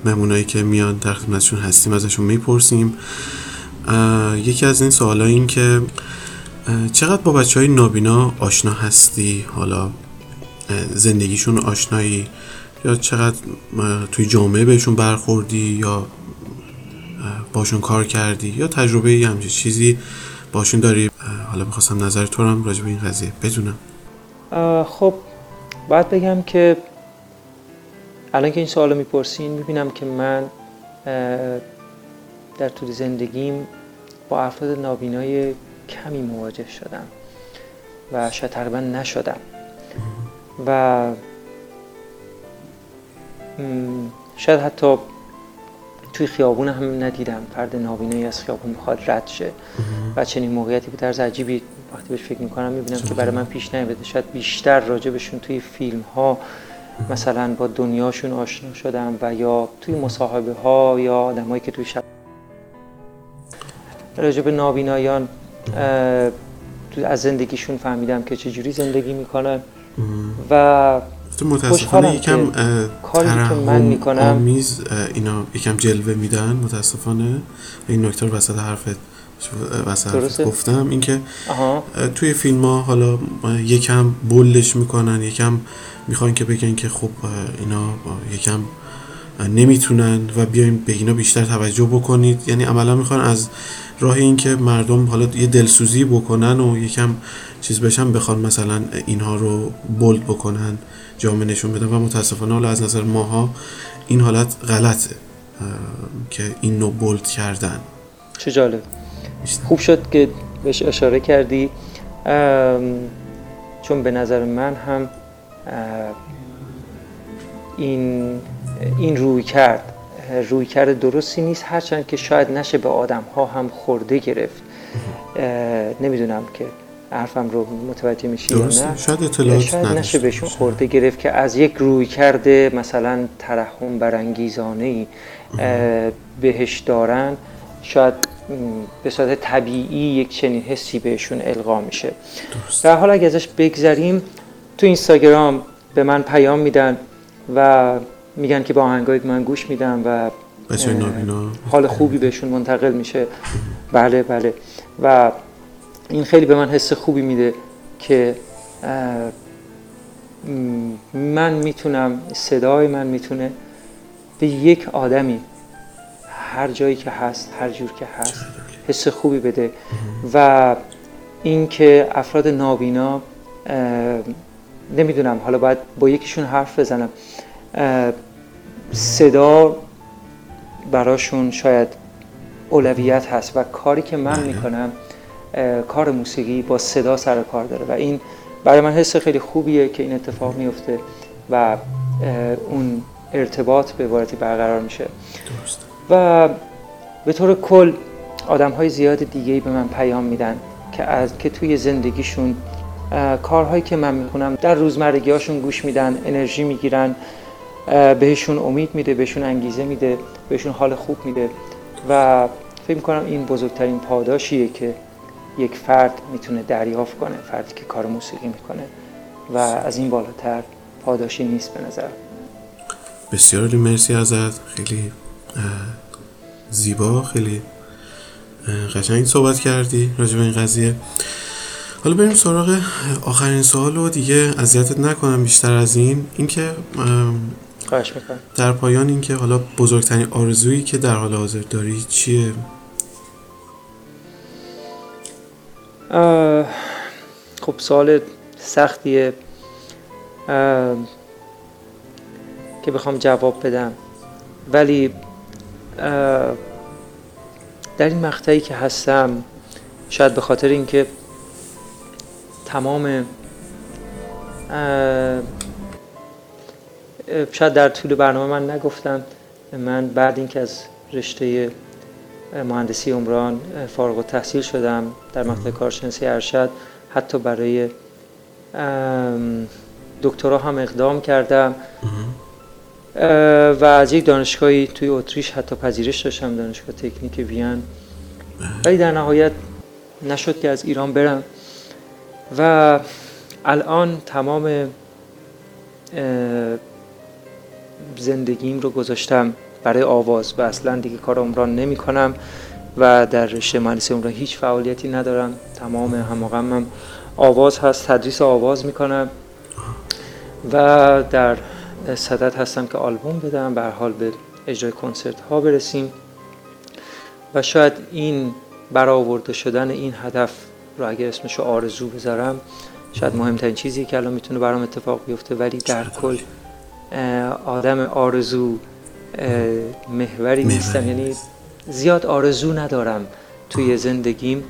مهمونایی که میان در خدمتشون هستیم ازشون می‌پرسیم. یکی از این سوال این که چقدر با بچه های نابینا آشنا هستی؟ حالا زندگیشون آشنایی؟ یا چقدر توی جامعه بهشون برخوردی؟ یا باشون کار کردی؟ یا تجربه یه همچین چیزی باشون داری؟ حالا می‌خواستم نظر تو هم راجع به این قضیه بدونم. خب باید بگم که الان که این سوالو می‌پرسین می‌بینم که من در طول زندگیم با افراد نابینای کمی مواجه شدم و شاید تقریبا نشدم. و شاید حتی توی خیابون هم ندیدم. فرد نابینایی از خیابون بخواد رد شه. و چنین موقعیتی بود. در عجیبی وقتی بهش فکر می‌کنم می‌بینم که برای من پیش نیامده شاید بیشتر راجبشون توی فیلم ها مثلا با دنیاشون آشنا شدم و یا توی مصاحبه ها یا آدمایی که توی شب راجب نابینایان از زندگیشون فهمیدم که چجوری زندگی می‌کنن. و تو متاسفانه یکم کاری که من می‌کنم. آمیز اینا یکم جلوه میدن متاسفانه. این نکته رو وسط حرفت وسط گفتم. اینکه توی فیلم ها حالا یکم بلش می‌کنن یکم می‌خوان که بگن که خب اینا یکم نمی‌تونن و بیایم به اینا بیشتر توجه بکنید. یعنی عملا می‌خوان از راه این که مردم حالا یه دلسوزی بکنن و یکم چیز بشن بخوان مثلا اینها رو بولد بکنن. جامعه نشون بدن و متاسفانه حالا از نظر ماها این حالت غلطه که این نوع بولد کردن. چه جالب. خوب شد که بهش اشاره کردی. چون به نظر من هم این این روی کرد روی کرد درستی نیست هرچند که شاید نشه به آدم ها هم خورده گرفت. نمی‌دونم که حرفم رو متوجه میشی یا نه؟ شاید اطلاعات شاید نشه بهشون خورده گرفت که از یک روی کرده مثلا ترحم برانگیزانه ای بهش دارن. شاید به صورت طبیعی یک چنین حسی بهشون القا میشه. در حال اگه ازش بگذریم تو اینستاگرام به من پیام میدن و میگن که با آهنگای من گوش میدم و حال خوبی بهشون منتقل میشه. بله بله. و این خیلی به من حس خوبی میده که من می‌تونم صدای من می‌تونه به یک آدمی هر جایی که هست هر جور که هست حس خوبی بده. و اینکه افراد نابینا نمی‌دونم حالا باید با یکیشون حرف بزنم. صدا براشون شاید اولویت هست و کاری که من. می‌کنم کار موسیقی با صدا سر کار داره و این برای من حس خیلی خوبیه که این اتفاق میفته و اون ارتباط به عبارتی برقرار میشه درست. و به طور کل آدم های زیاد دیگه به من پیام میدن که از که توی زندگیشون کارهایی که من می‌کنم در روزمرگی هاشون گوش میدن انرژی می‌گیرن بهشون امید میده بهشون انگیزه میده بهشون حال خوب میده و فکر می‌کنم این بزرگترین پاداشیه که یک فرد می‌تونه دریافت کنه فردی که کار موسیقی می‌کنه و از این بالاتر پاداشی نیست به نظر. بسیار مرسی ازت. خیلی زیبا خیلی قشنگ صحبت کردی راجع به این قضیه. حالا بریم سراغ آخرین سوال و دیگه اذیتت نکنم بیشتر از این. اینکه در پایان اینکه حالا بزرگترین آرزویی که در حال حاضر داری چیه؟ خب سوال سختیه. که بخوام جواب بدم. ولی در این مقطعی که هستم شاید به خاطر اینکه تمام شاید در طول برنامه من نگفتم من بعد اینکه از رشته مهندسی عمران فارغ و تحصیل شدم در مقطع کارشناسی ارشد. حتی برای دکترا هم اقدام کردم. و از یک دانشگاهی توی اتریش حتی پذیرش داشتم دانشگاه تکنیک وین. ولی در نهایت نشد که از ایران برم. و الان تمام زندگیم رو گذاشتم برای آواز و اصلا دیگه کار عمران نمی کنم و در رشته مهندسی عمران هیچ فعالیتی ندارم. تمام هماغمم آواز هست تدریس آواز می‌کنم و در صدت هستم که آلبوم بدم. به حال به اجرای کنسرت ها برسیم و شاید این برآورده شدن این هدف رو اگر اسمشو آرزو بذارم شاید مهمترین چیزی که الان می‌تونه برام اتفاق بیفته ولی در کل آدم آرزو محوری نیستم. یعنی زیاد آرزو ندارم توی زندگیم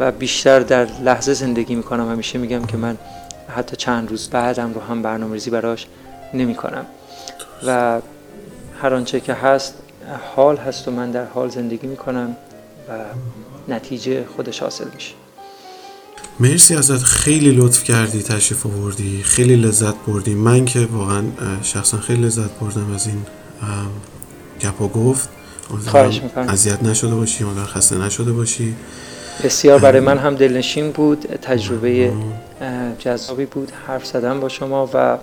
و بیشتر در لحظه زندگی می‌کنم. همیشه میگم که من حتی چند روز بعدم رو هم برنامه ریزی براش نمی کنم و هر آنچه که هست حال هست و من در حال زندگی می‌کنم و نتیجه خودش حاصل میشه. مرسی ازت. خیلی لطف کردی تشریف آوردی خیلی لذت بردی. من که واقعا شخصا خیلی لذت بردم از این گپ و گفت. خواهش می‌کنم. اذیت نشده باشی مادر خسته نشده باشی. بسیار برای من هم دلنشین بود تجربه جذابی بود حرف زدن با شما و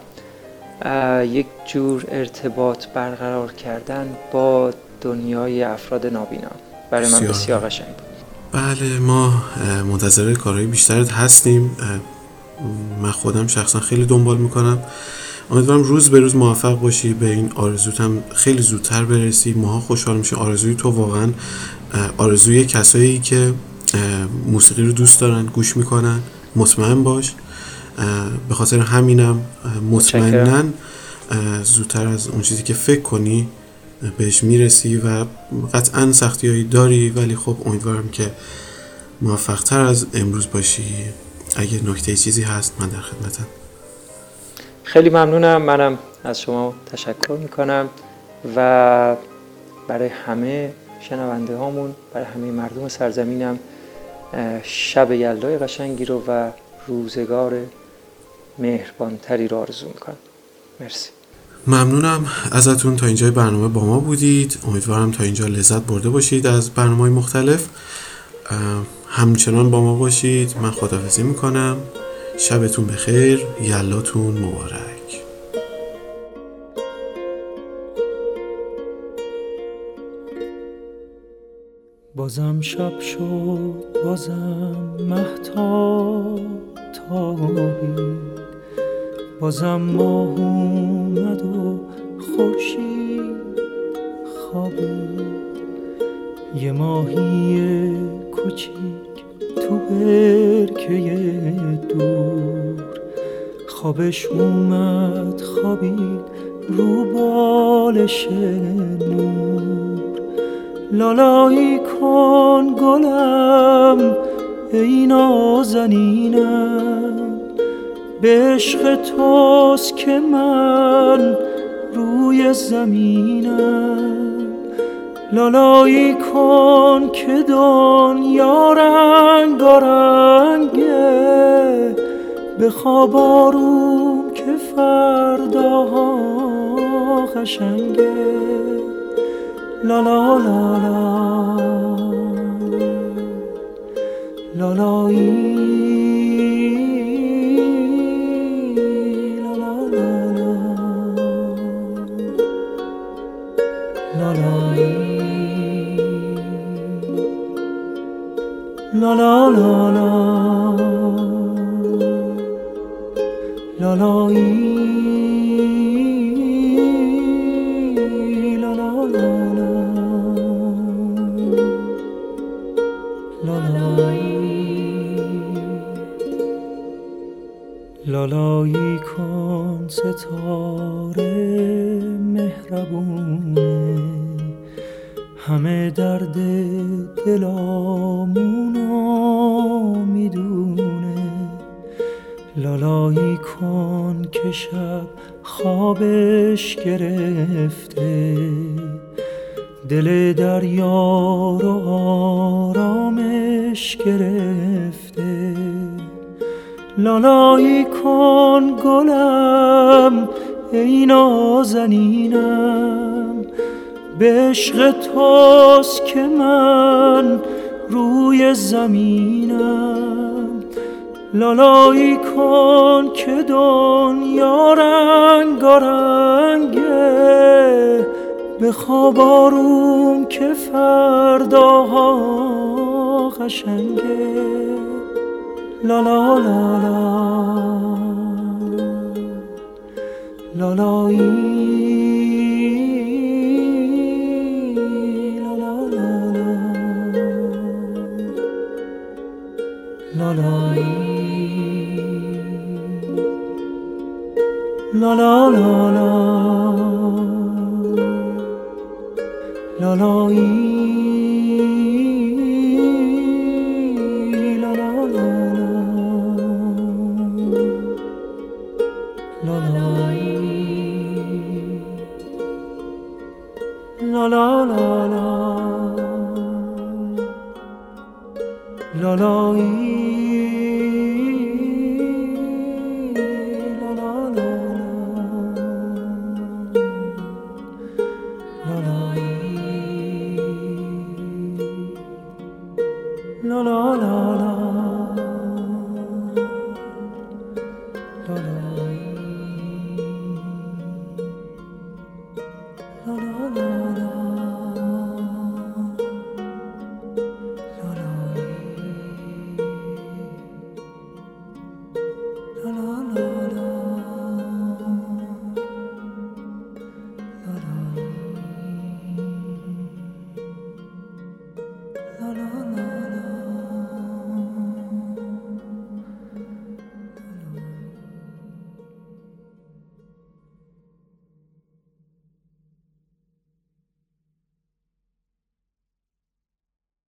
یک جور ارتباط برقرار کردن با دنیای افراد نابینا. برای من بسیار. قشنگ بود. بله ما منتظر کارهای بیشترت هستیم. من خودم شخصا خیلی دنبال می‌کنم. امیدوارم روز به روز موفق باشی به این آرزوت هم خیلی زودتر برسی. ماها خوشحال میشه آرزوی تو واقعا آرزوی کسایی که موسیقی رو دوست دارن گوش می‌کنن مطمئن باش. به خاطر همینم مطمئنا زودتر از اون چیزی که فکر کنی بهش می‌رسی و قطعا سختی داری. ولی خب امیدوارم که موفقتر از امروز باشی. اگه نکته چیزی هست من در خدمتم. خیلی ممنونم. منم از شما تشکر می‌کنم و برای همه شنونده هامون برای همه مردم سرزمینم شب یلدای قشنگی رو و روزگار مهربانتری رو آرزو می‌کنم. مرسی. ممنونم ازتون تا اینجای برنامه با ما بودید. امیدوارم تا اینجا لذت برده باشید از برنامه مختلف. همچنان با ما باشید. من خدافزی می‌کنم. شبتون بخیر یلاتون مبارک. بازم شب شد بازم محتاب تابید بازم ماه اومد و خورشید خوابید. یه ماهی کوچیک تو برکه دور. خوابش اومد خوابید رو بالش نور. لالایی کن گلم ای نازنینم. به عشق توست که من روی زمینم. لالایی کن که دنیا رنگارنگه به خواب آروم که فرداها قشنگه. لا لا لا لا لا لا لالایی کن ستاره مهربونه همه درد دلامون لالایی کن که شب خوابش گرفته. دل دریا رو آرامش گرفته. لالایی کن گلم ای نازنینم. به عشق توست که من روی زمینم. لالایی کن که دنیا رنگارنگه به خواب آروم که فرداها قشنگه. لا لا لا لا لا لا la la la la.